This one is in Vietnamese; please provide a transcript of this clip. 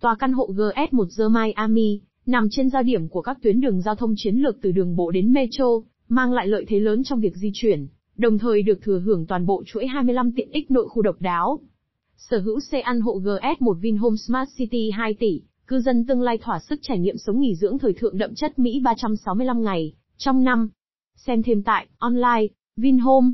Tòa căn hộ GS1 The Miami, nằm trên giao điểm của các tuyến đường giao thông chiến lược từ đường bộ đến metro, mang lại lợi thế lớn trong việc di chuyển, đồng thời được thừa hưởng toàn bộ chuỗi 25 tiện ích nội khu độc đáo. Sở hữu xe ăn hộ GS1 Vinhome Smart City 2 tỷ, cư dân tương lai thỏa sức trải nghiệm sống nghỉ dưỡng thời thượng đậm chất Mỹ 365 ngày trong năm. Xem thêm tại online Vinhome